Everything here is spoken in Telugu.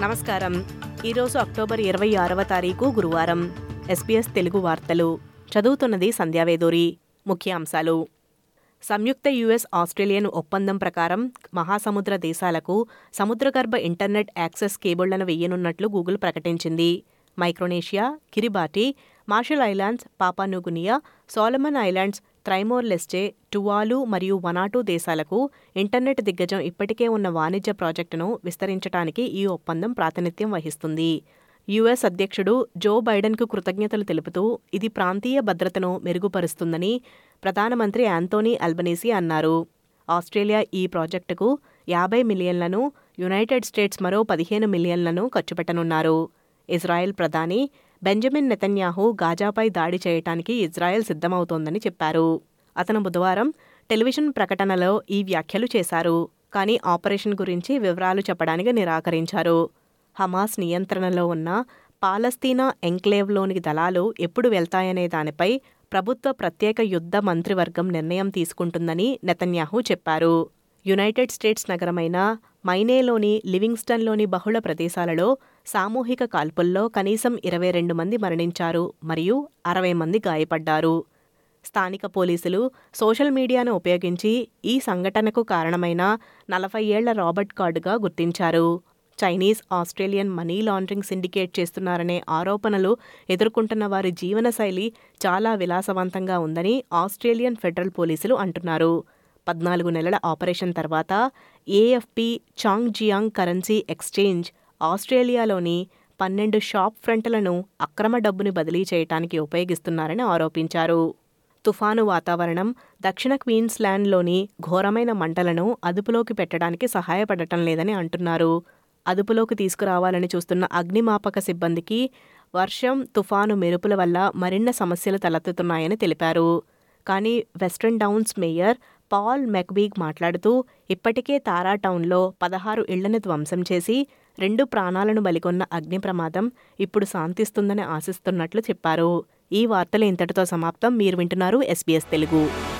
నమస్కారం. ఈరోజు అక్టోబర్ ఇరవై ఆరవ తారీఖు గురువారం. ఎస్బీఎస్ తెలుగు వార్తలు. చదువుతున్నది సంధ్యావేదూరి. ముఖ్యాంశాలు సంయుక్త యుఎస్ ఆస్ట్రేలియన్ ఒప్పందం ప్రకారం మహాసముద్ర దేశాలకు సముద్రగర్భ ఇంటర్నెట్ యాక్సెస్ కేబుళ్ళను వెయ్యనున్నట్లు గూగుల్ ప్రకటించింది. Micronesia Kiribati Marshall Islands Papua New Guinea Solomon Islands Timor Leste Tuvalu మరియు వనాటు దేశాలకు ఇంటర్నెట్ దిగ్గజం ఇప్పటికే ఉన్న వాణిజ్య ప్రాజెక్టును విస్తరించడానికి ఈ ఒప్పందం ప్రాతినిధ్యం వహిస్తుంది. యుఎస్ అధ్యక్షుడు జో బైడెన్కు కృతజ్ఞతలు తెలుపుతూ ఇది ప్రాంతీయ భద్రతను మెరుగుపరుస్తుందని ప్రధానమంత్రి యాంతోనీ అల్బనీసీ అన్నారు. ఆస్ట్రేలియా ఈ ప్రాజెక్టుకు యాభై మిలియన్లను యునైటెడ్ స్టేట్స్ మరో పదిహేను మిలియన్లను ఖర్చు పెట్టనున్నారు. ఇజ్రాయెల్ ప్రధాని బెంజమిన్ నెతన్యాహు గాజాపై దాడి చేయటానికి ఇజ్రాయెల్ సిద్ధమవుతోందని చెప్పారు. అతను బుధవారం టెలివిజన్ ప్రకటనలో ఈ వ్యాఖ్యలు చేశారు. కానీ ఆపరేషన్ గురించి వివరాలు చెప్పడానికి నిరాకరించారు. హమాస్ నియంత్రణలో ఉన్న పాలస్తీనా ఎంక్లేవ్లోని దళాలు ఎప్పుడు వెళ్తాయనే దానిపై ప్రభుత్వ ప్రత్యేక యుద్ధ మంత్రివర్గం నిర్ణయం తీసుకుంటుందని నెతన్యాహు చెప్పారు. యునైటెడ్ స్టేట్స్ నగరమైన మైనేలోని లివింగ్స్టన్లోని బహుళ ప్రదేశాలలో సామూహిక కాల్పుల్లో కనీసం ఇరవై రెండు మంది మరణించారు మరియు అరవై మంది గాయపడ్డారు. స్థానిక పోలీసులు సోషల్ మీడియాను ఉపయోగించి ఈ సంఘటనకు కారణమైన నలభై ఏళ్ళ రాబర్ట్ కార్డుగా గుర్తించారు. Chinese Australian money laundering syndicate చేస్తున్నారనే ఆరోపణలు ఎదుర్కొంటున్న వారి జీవనశైలి చాలా విలాసవంతంగా ఉందని ఆస్ట్రేలియన్ ఫెడరల్ పోలీసులు అంటున్నారు. పద్నాలుగు నెలల ఆపరేషన్ తర్వాత A F P Chang Jiang currency exchange ఆస్ట్రేలియాలోని పన్నెండు షాప్ ఫ్రంట్లను అక్రమ డబ్బుని బదిలీ చేయటానికి ఉపయోగిస్తున్నారని ఆరోపించారు. తుఫాను వాతావరణం దక్షిణ క్వీన్స్లాండ్లోని ఘోరమైన మంటలను అదుపులోకి పెట్టడానికి సహాయపడటం లేదని అంటున్నారు. అదుపులోకి తీసుకురావాలని చూస్తున్న అగ్నిమాపక సిబ్బందికి వర్షం తుఫాను మెరుపుల వల్ల మరిన్న సమస్యలు తలెత్తుతున్నాయని తెలిపారు. కానీ Western Downs mayor Paul McVeigh మాట్లాడుతూ ఇప్పటికే తారా టౌన్లో పదహారు ఇళ్ళను ధ్వంసం చేసి రెండు ప్రాణాలను బలికొన్న అగ్ని ప్రమాదం ఇప్పుడు శాంతిస్తుందని ఆశిస్తున్నట్లు చెప్పారు. ఈ వార్తలు ఇంతటితో సమాప్తం. మీరు వింటున్నారు ఎస్బీఎస్ తెలుగు.